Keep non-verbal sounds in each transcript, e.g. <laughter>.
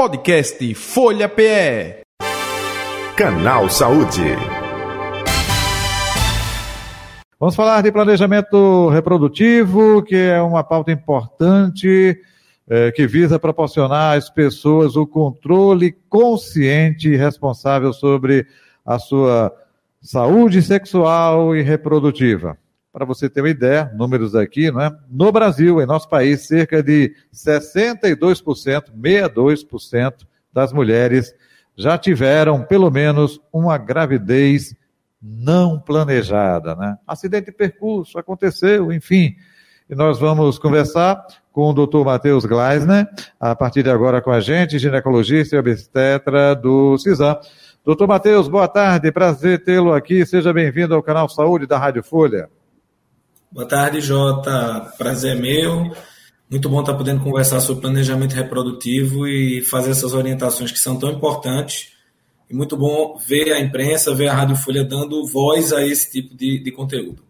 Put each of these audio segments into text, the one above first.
Podcast Folha PE. Canal Saúde. Vamos falar de planejamento reprodutivo, que é uma pauta importante é, que visa proporcionar às pessoas o controle consciente e responsável sobre a sua saúde sexual e reprodutiva. Para você ter uma ideia, números aqui, não é? No Brasil, em nosso país, cerca de 62%, 62% das mulheres já tiveram pelo menos uma gravidez não planejada, né? Acidente de percurso aconteceu, enfim. E nós vamos conversar com o Dr. Matheus Gleisner, a partir de agora com a gente, ginecologista e obstetra do CISAM. Doutor Matheus, boa tarde, prazer tê-lo aqui. Seja bem-vindo ao canal Saúde da Rádio Folha. Boa tarde, Jota. Prazer é meu. Muito bom estar podendo conversar sobre planejamento reprodutivo e fazer essas orientações que são tão importantes. E muito bom ver a imprensa, ver a Rádio Folha dando voz a esse tipo de, de conteúdo.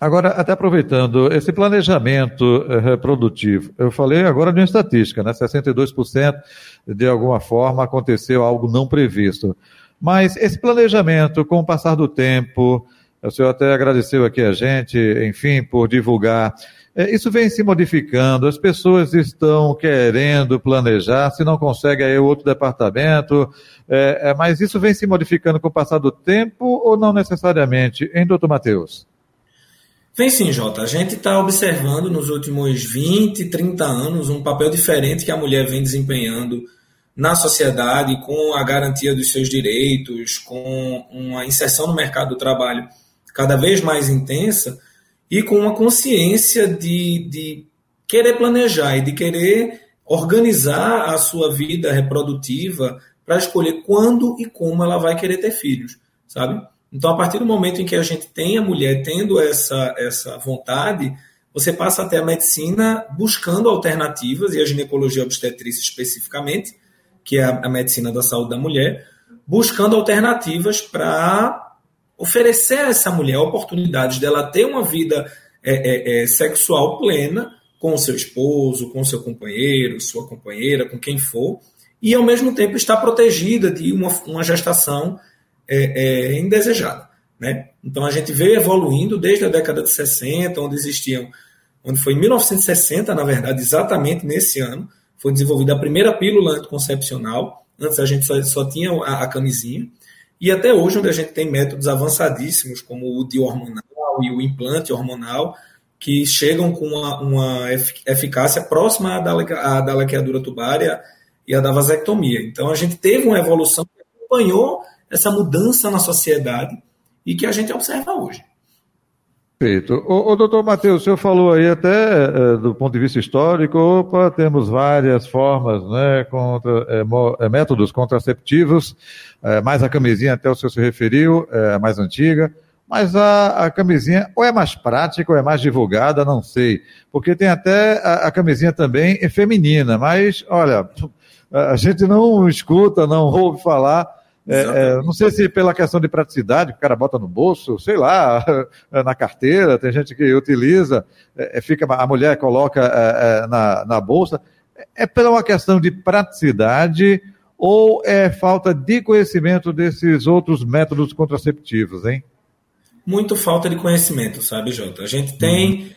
Agora, até aproveitando, esse planejamento eh, reprodutivo, eu falei agora de uma estatística, né? 62% de alguma forma aconteceu algo não previsto. Mas esse planejamento, com o passar do tempo, o senhor até agradeceu aqui a gente, enfim, por divulgar. É, isso vem se modificando, as pessoas estão querendo planejar, se não consegue aí outro departamento, é, é, mas isso vem se modificando com o passar do tempo ou não necessariamente, hein, doutor Matheus? Vem sim, Jota. A gente está observando nos últimos 20, 30 anos um papel diferente que a mulher vem desempenhando na sociedade, com a garantia dos seus direitos, com uma inserção no mercado do trabalho cada vez mais intensa e com uma consciência de, de querer planejar e de querer organizar a sua vida reprodutiva para escolher quando e como ela vai querer ter filhos, sabe? Então, a partir do momento em que a gente tem a mulher tendo essa, essa vontade, você passa até a medicina buscando alternativas, e a ginecologia obstetrícia especificamente, que é a, a medicina da saúde da mulher, buscando alternativas para oferecer a essa mulher oportunidades dela ter uma vida é, é, é, sexual plena com o seu esposo, com o seu companheiro, sua companheira, com quem for, e ao mesmo tempo estar protegida de uma, uma gestação é, é, indesejada. Né? Então a gente veio evoluindo desde a década de 60, onde existiam, onde foi em 1960, na verdade, exatamente nesse ano, foi desenvolvida a primeira pílula anticoncepcional. Antes a gente só, só tinha a, a camisinha. E até hoje, onde a gente tem métodos avançadíssimos, como o de hormonal e o implante hormonal, que chegam com uma, uma eficácia próxima à da, à da laqueadura tubária e à da vasectomia. Então, a gente teve uma evolução que acompanhou essa mudança na sociedade e que a gente observa hoje. Perfeito. O, o doutor Matheus, o senhor falou aí até é, do ponto de vista histórico, opa, temos várias formas, né, contra, é, mo, é, métodos contraceptivos, mais a camisinha até o senhor se referiu, é mais antiga, mas a, a, camisinha ou é mais prática ou é mais divulgada, não sei, porque tem até a, a camisinha também é feminina, mas olha, <laughs> a gente não escuta, não ouve falar, é, é, não sei se pela questão de praticidade, o cara bota no bolso, sei lá, <laughs> na carteira, tem gente que utiliza, é, é fica, a mulher coloca é, é, na, na bolsa. É pela uma questão de praticidade ou é falta de conhecimento desses outros métodos contraceptivos, hein? Muito falta de conhecimento, sabe, Jota? A gente tem uhum.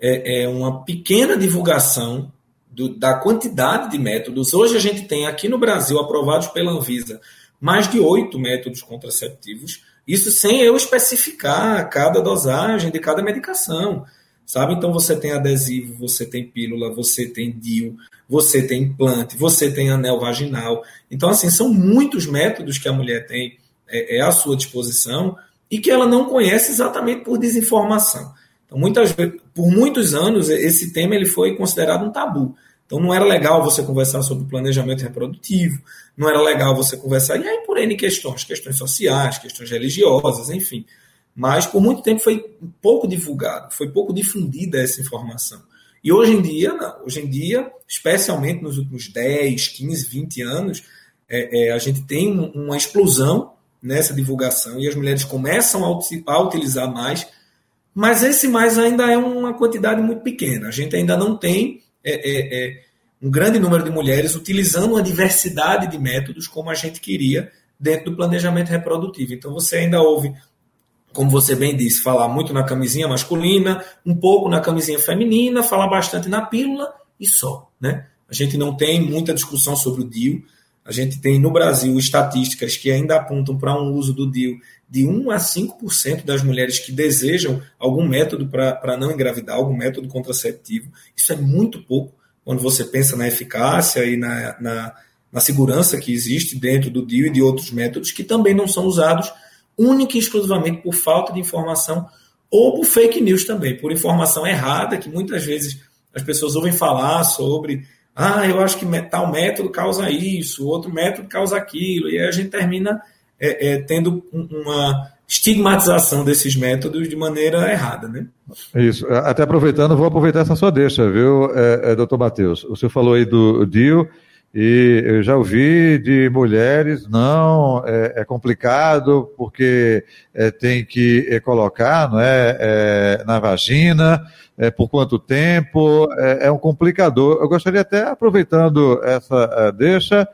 é, uma pequena divulgação do, da quantidade de métodos. Hoje a gente tem aqui no Brasil aprovados pela Anvisa mais de oito métodos contraceptivos, isso sem eu especificar cada dosagem de cada medicação, sabe? Então você tem adesivo, você tem pílula, você tem DIU, você tem implante, você tem anel vaginal. Então, assim, são muitos métodos que a mulher tem é, é à sua disposição e que ela não conhece exatamente por desinformação. Então, muitas por muitos anos, esse tema ele foi considerado um tabu. Então não era legal você conversar sobre planejamento reprodutivo, não era legal você conversar, e aí por N questões, questões sociais, questões religiosas, enfim. Mas por muito tempo foi pouco divulgado, foi pouco difundida essa informação. E hoje em dia, não. Hoje em dia, especialmente nos últimos 10, 15, 20 anos, é, é, a gente tem uma explosão nessa divulgação e as mulheres começam a, a utilizar mais, mas esse mais ainda é uma quantidade muito pequena. A gente ainda não tem é, é, é um grande número de mulheres utilizando uma diversidade de métodos como a gente queria dentro do planejamento reprodutivo. Então você ainda ouve, como você bem disse, falar muito na camisinha masculina, um pouco na camisinha feminina, falar bastante na pílula e só, né? A gente não tem muita discussão sobre o DIU. A gente tem no Brasil estatísticas que ainda apontam para um uso do DIU de 1 a 5% das mulheres que desejam algum método para não engravidar, algum método contraceptivo. Isso é muito pouco quando você pensa na eficácia e na, na, na segurança que existe dentro do DIU e de outros métodos que também não são usados única e exclusivamente por falta de informação ou por fake news também, por informação errada que muitas vezes as pessoas ouvem falar sobre ah, eu acho que tal método causa isso, outro método causa aquilo, e aí a gente termina é, é, tendo uma estigmatização desses métodos de maneira errada, né? Isso. Até aproveitando, vou aproveitar essa sua deixa, viu, é, é, doutor Matheus? O senhor falou aí do DIL, e eu já ouvi de mulheres, não, é, é complicado porque é, tem que é, colocar não é, é na vagina, é, por quanto tempo, é, um complicador. Eu gostaria até, aproveitando essa deixa,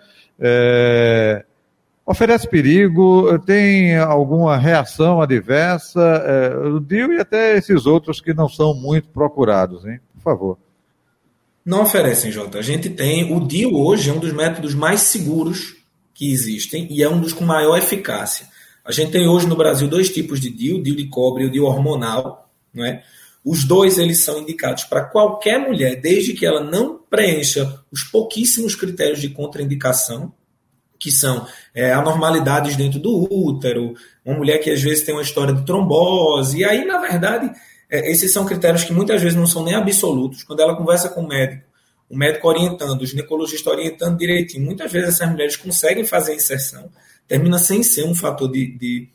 oferece perigo, tem alguma reação adversa, é, o DIU e até esses outros que não são muito procurados, hein? Por favor. Não oferecem, Jota. A gente tem. O DIU hoje é um dos métodos mais seguros que existem e é um dos com maior eficácia. A gente tem hoje no Brasil dois tipos de DIU, o DIU de cobre e o DIU hormonal. Não é? Os dois eles são indicados para qualquer mulher, desde que ela não preencha os pouquíssimos critérios de contraindicação, que são é, anormalidades dentro do útero, uma mulher que às vezes tem uma história de trombose, e aí, na verdade, é, esses são critérios que muitas vezes não são nem absolutos. Quando ela conversa com o médico, o médico orientando, o ginecologista orientando direitinho, muitas vezes essas mulheres conseguem fazer a inserção, termina sem ser um fator de, de,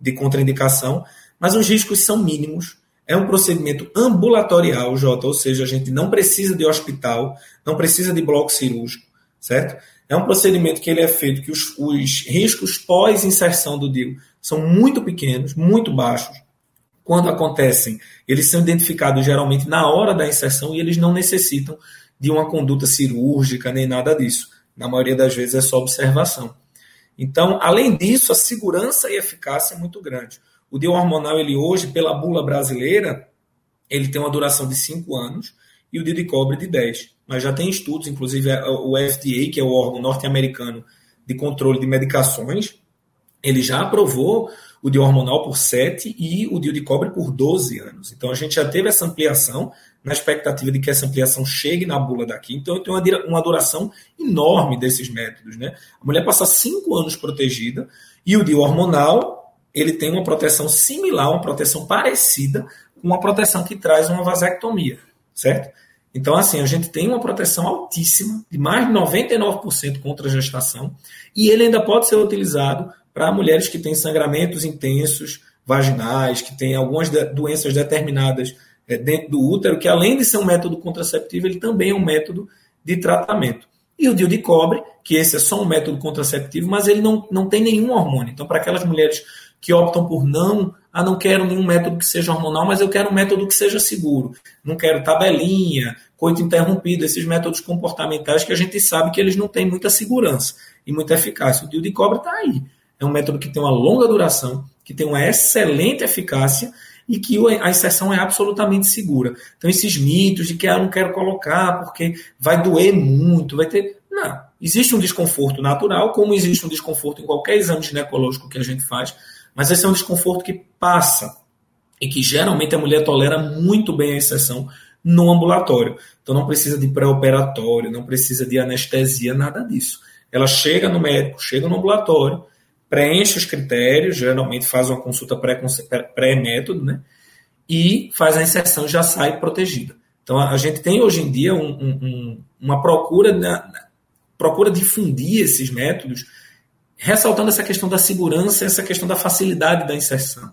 de contraindicação, mas os riscos são mínimos. É um procedimento ambulatorial, Jota, ou seja, a gente não precisa de hospital, não precisa de bloco cirúrgico, certo? É um procedimento que ele é feito que os, os riscos pós-inserção do DIU são muito pequenos, muito baixos quando acontecem, eles são identificados geralmente na hora da inserção e eles não necessitam de uma conduta cirúrgica nem nada disso. Na maioria das vezes é só observação. Então, além disso, a segurança e eficácia é muito grande. O DIU hormonal, ele hoje, pela bula brasileira, ele tem uma duração de 5 anos e o DIU de cobre de 10. Mas já tem estudos, inclusive o FDA, que é o órgão norte-americano de controle de medicações, ele já aprovou o de hormonal por 7 e o DIU de cobre por 12 anos. Então a gente já teve essa ampliação, na expectativa de que essa ampliação chegue na bula daqui. Então tem uma duração enorme desses métodos. Né? A mulher passa 5 anos protegida e o DIU hormonal ele tem uma proteção similar, uma proteção parecida com uma proteção que traz uma vasectomia, certo? Então, assim, a gente tem uma proteção altíssima, de mais de 99% contra a gestação, e ele ainda pode ser utilizado para mulheres que têm sangramentos intensos vaginais, que têm algumas doenças determinadas é, dentro do útero, que além de ser um método contraceptivo, ele também é um método de tratamento. E o DIU de cobre, que esse é só um método contraceptivo, mas ele não, não tem nenhum hormônio. Então, para aquelas mulheres que optam por não, ah, não quero nenhum método que seja hormonal, mas eu quero um método que seja seguro. Não quero tabelinha, coito interrompido, esses métodos comportamentais que a gente sabe que eles não têm muita segurança e muita eficácia. O DIU de cobre está aí. É um método que tem uma longa duração, que tem uma excelente eficácia e que a inserção é absolutamente segura. Então, esses mitos de que ah, eu não quero colocar porque vai doer muito, vai ter. Não. Existe um desconforto natural, como existe um desconforto em qualquer exame ginecológico que a gente faz, mas esse é um desconforto que passa e que geralmente a mulher tolera muito bem a inserção no ambulatório. Então, não precisa de pré-operatório, não precisa de anestesia, nada disso. Ela chega no médico, chega no ambulatório, preenche os critérios, geralmente faz uma consulta pré-método, né? E faz a inserção e já sai protegida. Então a gente tem hoje em dia um, um, uma procura, na, procura difundir esses métodos, ressaltando essa questão da segurança, essa questão da facilidade da inserção.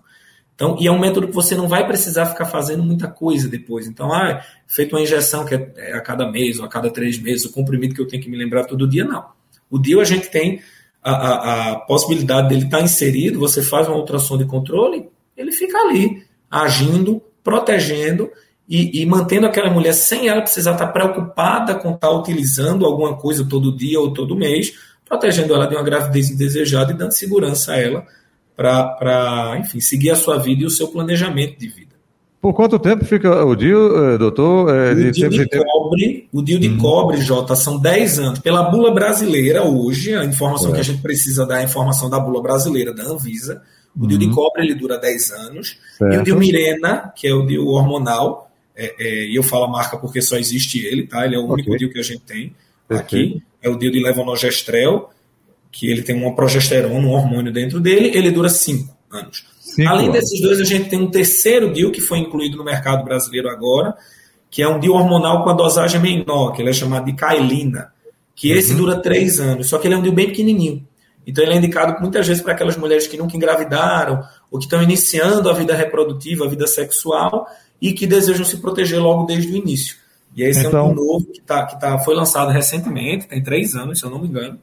Então, e é um método que você não vai precisar ficar fazendo muita coisa depois. Então, ah, feito uma injeção que é a cada mês ou a cada três meses, o comprimido que eu tenho que me lembrar todo dia, não. O dia a gente tem a, a, a possibilidade dele estar tá inserido, você faz uma ultrassom de controle, ele fica ali, agindo, protegendo e, e, mantendo aquela mulher sem ela precisar estar preocupada com estar utilizando alguma coisa todo dia ou todo mês, protegendo ela de uma gravidez indesejada e dando segurança a ela para, enfim, seguir a sua vida e o seu planejamento de vida. Por quanto tempo fica o DIU, eh, doutor? É, o DIU de, de cobre, o DIU de hum. cobre, Jota, são 10 anos. Pela bula brasileira, hoje, a informação é. que a gente precisa dar é a informação da bula brasileira, da Anvisa. O uhum. DIU de cobre ele dura 10 anos. Certo. E o DIU Mirena, que é o DIU hormonal, é, é, e eu falo a marca porque só existe ele, tá? Ele é o único okay. DIU que a gente tem aqui. É o DIU de levonorgestrel, que ele tem uma progesterona, um hormônio dentro dele, ele dura 5 anos. Cinco Além anos. desses dois, a gente tem um terceiro DIU que foi incluído no mercado brasileiro agora, que é um DIU hormonal com a dosagem menor, que ele é chamado de Kailina, que esse uhum. dura 3 anos, só que ele é um DIU bem pequenininho. Então ele é indicado muitas vezes para aquelas mulheres que nunca engravidaram ou que estão iniciando a vida reprodutiva, a vida sexual e que desejam se proteger logo desde o início. E esse então... é um então- novo que, tá, que tá, foi lançado recentemente, tem três anos, se eu não me engano.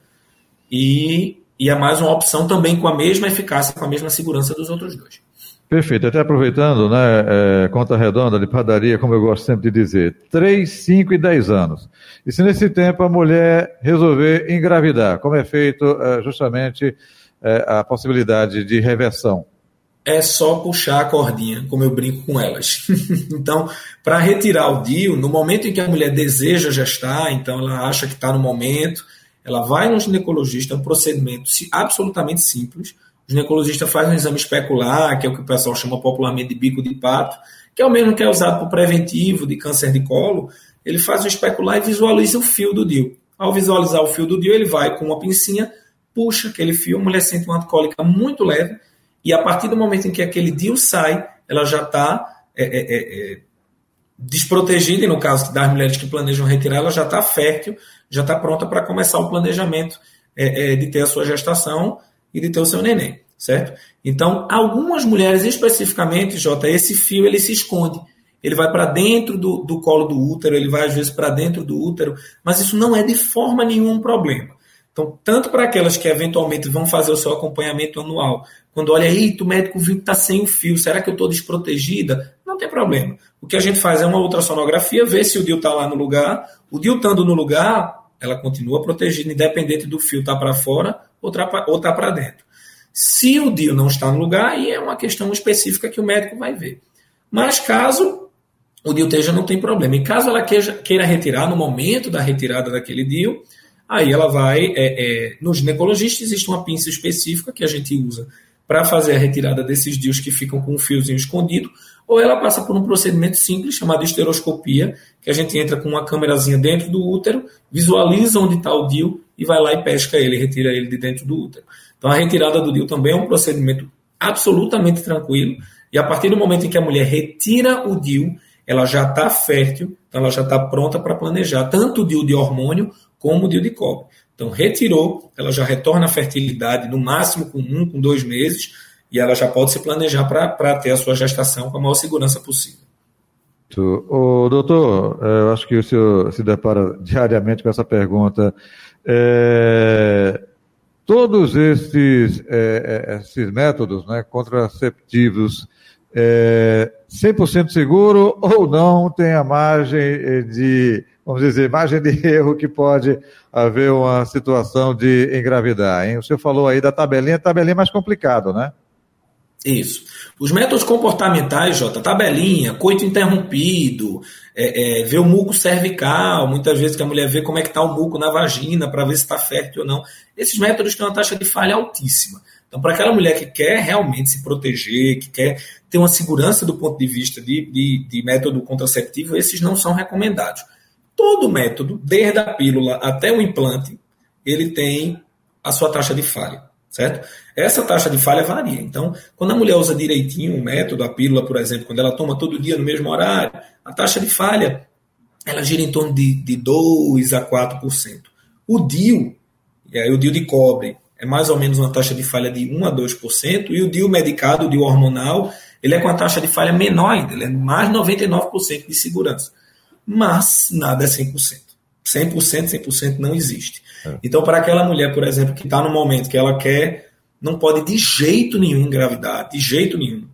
E, e é mais uma opção também com a mesma eficácia, com a mesma segurança dos outros dois. Perfeito. Até aproveitando, né, é, conta redonda de padaria, como eu gosto sempre de dizer, 3, 5 e 10 anos. E se nesse tempo a mulher resolver engravidar, como é feito é, justamente é, a possibilidade de reversão? É só puxar a cordinha, como eu brinco com elas. <laughs> então, para retirar o DIU, no momento em que a mulher deseja gestar, então ela acha que está no momento, ela vai no ginecologista, é um procedimento absolutamente simples o ginecologista faz um exame especular, que é o que o pessoal chama popularmente de bico de pato, que é o mesmo que é usado para preventivo de câncer de colo. Ele faz um especular e visualiza o fio do DIU. Ao visualizar o fio do DIU, ele vai com uma pincinha, puxa aquele fio, a mulher sente uma cólica muito leve, e a partir do momento em que aquele DIU sai, ela já está é, é, é, é, desprotegida, e no caso das mulheres que planejam retirar, ela já está fértil, já está pronta para começar o planejamento é, é, de ter a sua gestação e de ter o seu neném, certo? Então, algumas mulheres especificamente, Jota, esse fio ele se esconde. Ele vai para dentro do, do colo do útero, ele vai às vezes para dentro do útero, mas isso não é de forma nenhuma um problema. Então, tanto para aquelas que eventualmente vão fazer o seu acompanhamento anual, quando olha aí, o médico viu que está sem o fio, será que eu estou desprotegida? Não tem problema. O que a gente faz é uma ultrassonografia, ver se o DIU está lá no lugar. O DIU estando no lugar, ela continua protegida, independente do fio estar tá para fora ou está para dentro. Se o DIU não está no lugar, aí é uma questão específica que o médico vai ver. Mas caso o DIU esteja, não tem problema. E caso ela queira, queira retirar, no momento da retirada daquele DIU, aí ela vai. É, é, no ginecologista existe uma pinça específica que a gente usa para fazer a retirada desses DIUs que ficam com um fiozinho escondido, ou ela passa por um procedimento simples chamado esteroscopia, que a gente entra com uma câmerazinha dentro do útero, visualiza onde está o DIU e vai lá e pesca ele, retira ele de dentro do útero. Então a retirada do DIU também é um procedimento absolutamente tranquilo, e a partir do momento em que a mulher retira o DIU, ela já está fértil, então ela já está pronta para planejar tanto o DIU de hormônio como o DIU de cobre. Então retirou, ela já retorna à fertilidade no máximo com um, com dois meses, e ela já pode se planejar para ter a sua gestação com a maior segurança possível. O doutor, é, eu acho que o senhor se depara diariamente com essa pergunta. É, todos esses, é, é esses métodos né, contraceptivos, é, 100% seguro ou não tem a margem de, vamos dizer, margem de <laughs> erro que pode haver uma situação de engravidar? Hein? O senhor falou aí da tabelinha, tabelinha é mais complicado, né? Isso. Os métodos comportamentais, Jota, tabelinha, coito interrompido, é, é, ver o muco cervical, muitas vezes que a mulher vê como é que está o muco na vagina para ver se está fértil ou não. Esses métodos têm uma taxa de falha altíssima. Então, para aquela mulher que quer realmente se proteger, que quer ter uma segurança do ponto de vista de, de, de método contraceptivo, esses não são recomendados. Todo método, desde a pílula até o implante, ele tem a sua taxa de falha certo? Essa taxa de falha varia. Então, quando a mulher usa direitinho o método, a pílula, por exemplo, quando ela toma todo dia no mesmo horário, a taxa de falha ela gira em torno de, de 2 a 4%. O DIU, e aí o DIU de cobre, é mais ou menos uma taxa de falha de 1 a 2%, e o DIU medicado, o DIU hormonal, ele é com a taxa de falha menor ainda, ele é mais 99% de segurança. Mas nada é 100%. 100%, 100% não existe. É. Então, para aquela mulher, por exemplo, que está no momento que ela quer, não pode de jeito nenhum engravidar, de jeito nenhum.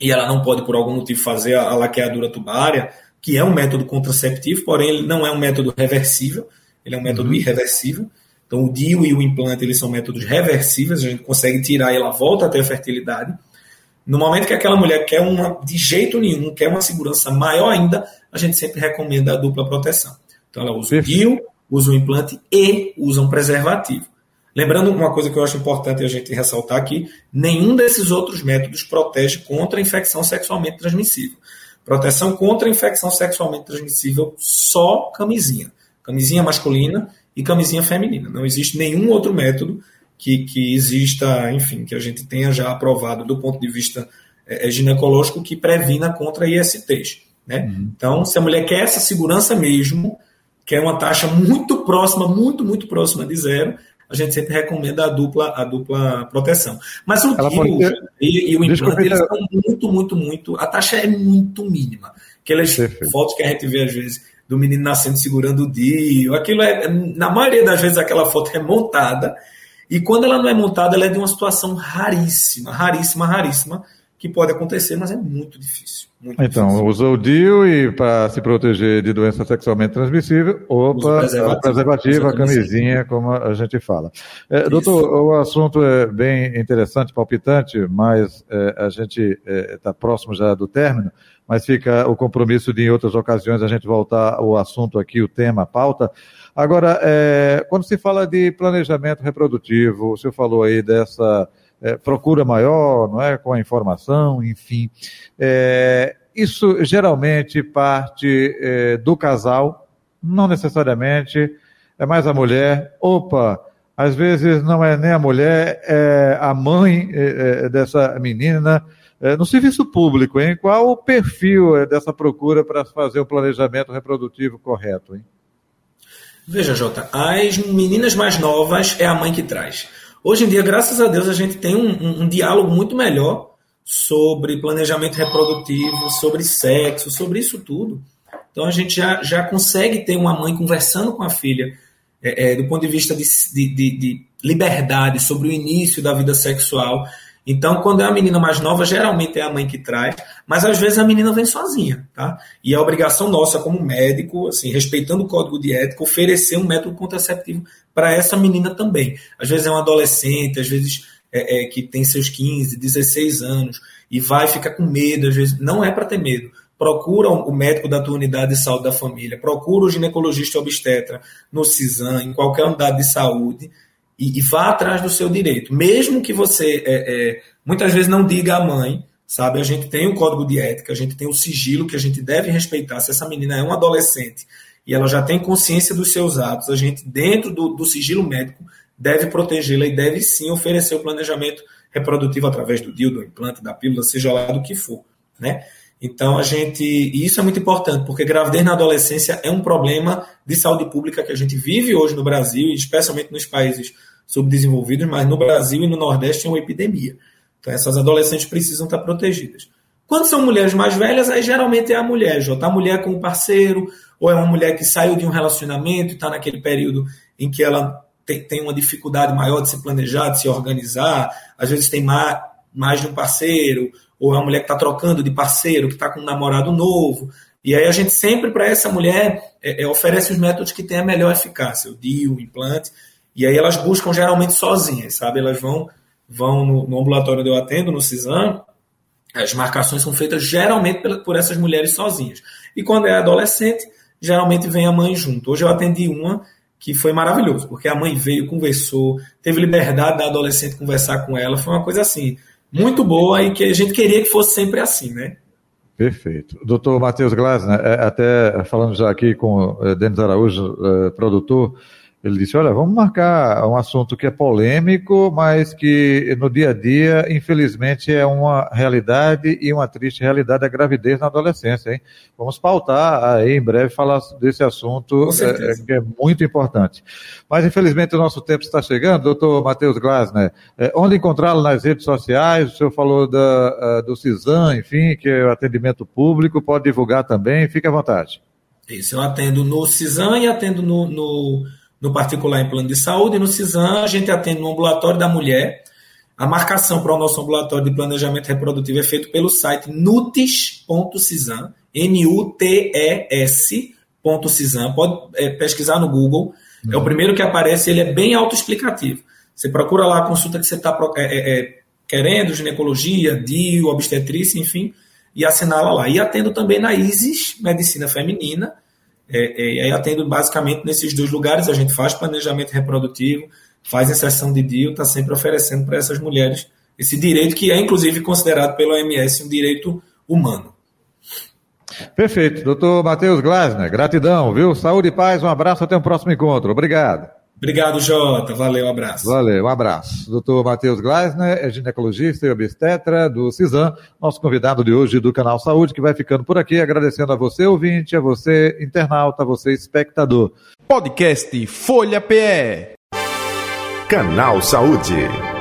e ela não pode, por algum motivo, fazer a, a laqueadura tubária, que é um método contraceptivo, porém ele não é um método reversível, ele é um método uhum. irreversível. Então, o DIU e o implante eles são métodos reversíveis, a gente consegue tirar e ela volta a ter fertilidade. No momento que aquela mulher quer uma, de jeito nenhum, quer uma segurança maior ainda, a gente sempre recomenda a dupla proteção. Então, ela usa o DIU, usa o implante e usa um preservativo. Lembrando uma coisa que eu acho importante a gente ressaltar aqui: nenhum desses outros métodos protege contra a infecção sexualmente transmissível. Proteção contra a infecção sexualmente transmissível, só camisinha. Camisinha masculina e camisinha feminina. Não existe nenhum outro método que, que exista, enfim, que a gente tenha já aprovado do ponto de vista é, é ginecológico que previna contra ISTs. Né? Uhum. Então, se a mulher quer essa segurança mesmo, quer uma taxa muito próxima, muito, muito próxima de zero, a gente sempre recomenda a dupla, a dupla proteção. Mas o DIU ter... e, e, o implante, eles são muito, muito, muito. A taxa é muito mínima. Aquelas Perfeito. fotos que a gente vê às vezes do menino nascendo segurando o Dio. Aquilo é, na maioria das vezes, aquela foto é montada. E quando ela não é montada, ela é de uma situação raríssima, raríssima, raríssima, que pode acontecer, mas é muito difícil. Muito então, difícil. usou o DIU e para se proteger de doença sexualmente transmissível, opa, preservativo, preservativo a camisinha, como a gente fala. É, doutor, o assunto é bem interessante, palpitante, mas é, a gente está é, próximo já do término mas fica o compromisso de em outras ocasiões a gente voltar ao assunto aqui, o tema, a pauta. Agora, é, quando se fala de planejamento reprodutivo, o senhor falou aí dessa é, procura maior, não é, com a informação, enfim, é, isso geralmente parte é, do casal, não necessariamente, é mais a mulher, opa, às vezes não é nem a mulher, é a mãe é, é, dessa menina, é, no serviço público, hein? Qual o perfil dessa procura para fazer o planejamento reprodutivo correto, hein? Veja, Jota, as meninas mais novas é a mãe que traz. Hoje em dia, graças a Deus, a gente tem um, um, um diálogo muito melhor sobre planejamento reprodutivo, sobre sexo, sobre isso tudo. Então a gente já, já consegue ter uma mãe conversando com a filha é, é, do ponto de vista de, de, de, liberdade sobre o início da vida sexual. Então, quando é a menina mais nova, geralmente é a mãe que traz, mas às vezes a menina vem sozinha, tá? E é obrigação nossa, como médico, assim, respeitando o código de ética, oferecer um método contraceptivo para essa menina também. Às vezes é um adolescente, às vezes é, é, que tem seus 15, 16 anos e vai ficar com medo, às vezes não é para ter medo. Procura o médico da tua unidade de saúde da família, procura o ginecologista obstetra no CISAM, em qualquer unidade de saúde, e, e vá atrás do seu direito. Mesmo que você é, é, muitas vezes não diga à mãe, sabe? A gente tem um código de ética, a gente tem um sigilo que a gente deve respeitar. Se essa menina é um adolescente e ela já tem consciência dos seus atos, a gente, dentro do, do sigilo médico, deve protegê-la e deve sim oferecer o planejamento reprodutivo através do DIU, do implante, da pílula, seja lá do que for, né? Então a gente, e isso é muito importante, porque gravidez na adolescência é um problema de saúde pública que a gente vive hoje no Brasil, especialmente nos países subdesenvolvidos, mas no Brasil e no Nordeste é uma epidemia. Então essas adolescentes precisam estar protegidas. Quando são mulheres mais velhas, aí geralmente é a mulher, já tá a mulher com um parceiro, ou é uma mulher que saiu de um relacionamento e está naquele período em que ela tem, tem, uma dificuldade maior de se planejar, de se organizar, às vezes tem mais, mais de um parceiro, ou é uma mulher que está trocando de parceiro, que está com um namorado novo. E aí a gente sempre, para essa mulher, é, é, oferece os métodos que têm a melhor eficácia, o DIU, o implante, e aí elas buscam geralmente sozinhas, sabe? Elas vão, vão no, no ambulatório onde eu atendo, no CISAM, as marcações são feitas geralmente por essas mulheres sozinhas. E quando é adolescente, geralmente vem a mãe junto. Hoje eu atendi uma que foi maravilhoso, porque a mãe veio, conversou, teve liberdade da adolescente conversar com ela, foi uma coisa assim, muito boa e que a gente queria que fosse sempre assim, né? Perfeito. Doutor Matheus Glasner, é, até falando já aqui com é, Denis Araújo, é, produtor, ele disse: Olha, vamos marcar um assunto que é polêmico, mas que no dia a dia, infelizmente, é uma realidade e uma triste realidade da gravidez na adolescência. Hein? Vamos pautar aí em breve falar desse assunto é, que é muito importante. Mas infelizmente o nosso tempo está chegando. Doutor Matheus Glasner, é, onde encontrá-lo nas redes sociais? O senhor falou da, do CISAM, enfim, que é o atendimento público, pode divulgar também, fique à vontade. Isso, eu atendo no CISAM e atendo no, no no particular em plano de saúde, e no CISAM a gente atende no ambulatório da mulher. A marcação para o nosso ambulatório de planejamento reprodutivo é feito pelo site N-U-T-E-S.cisam. Pode é, pesquisar no Google. Uhum. É o primeiro que aparece, ele é bem autoexplicativo. Você procura lá a consulta que você está é, é, é, querendo, ginecologia, DIU, obstetrícia, enfim, e assinala lá. E atendo também na ISIS, Medicina Feminina, é, é, atendo basicamente nesses dois lugares, a gente faz planejamento reprodutivo, faz inserção de DIU, está sempre oferecendo para essas mulheres esse direito que é, inclusive, considerado pela OMS um direito humano. Perfeito. Doutor Matheus Glasner, gratidão, viu? Saúde e paz, um abraço, até o um próximo encontro. Obrigado. Obrigado, Jota. Valeu, um abraço. Valeu, um abraço. Doutor Matheus Gleisner é ginecologista e obstetra do CISAM, nosso convidado de hoje do Canal Saúde, que vai ficando por aqui, agradecendo a você, ouvinte, a você, internauta, a você, espectador. Podcast Folha PE. Canal Saúde.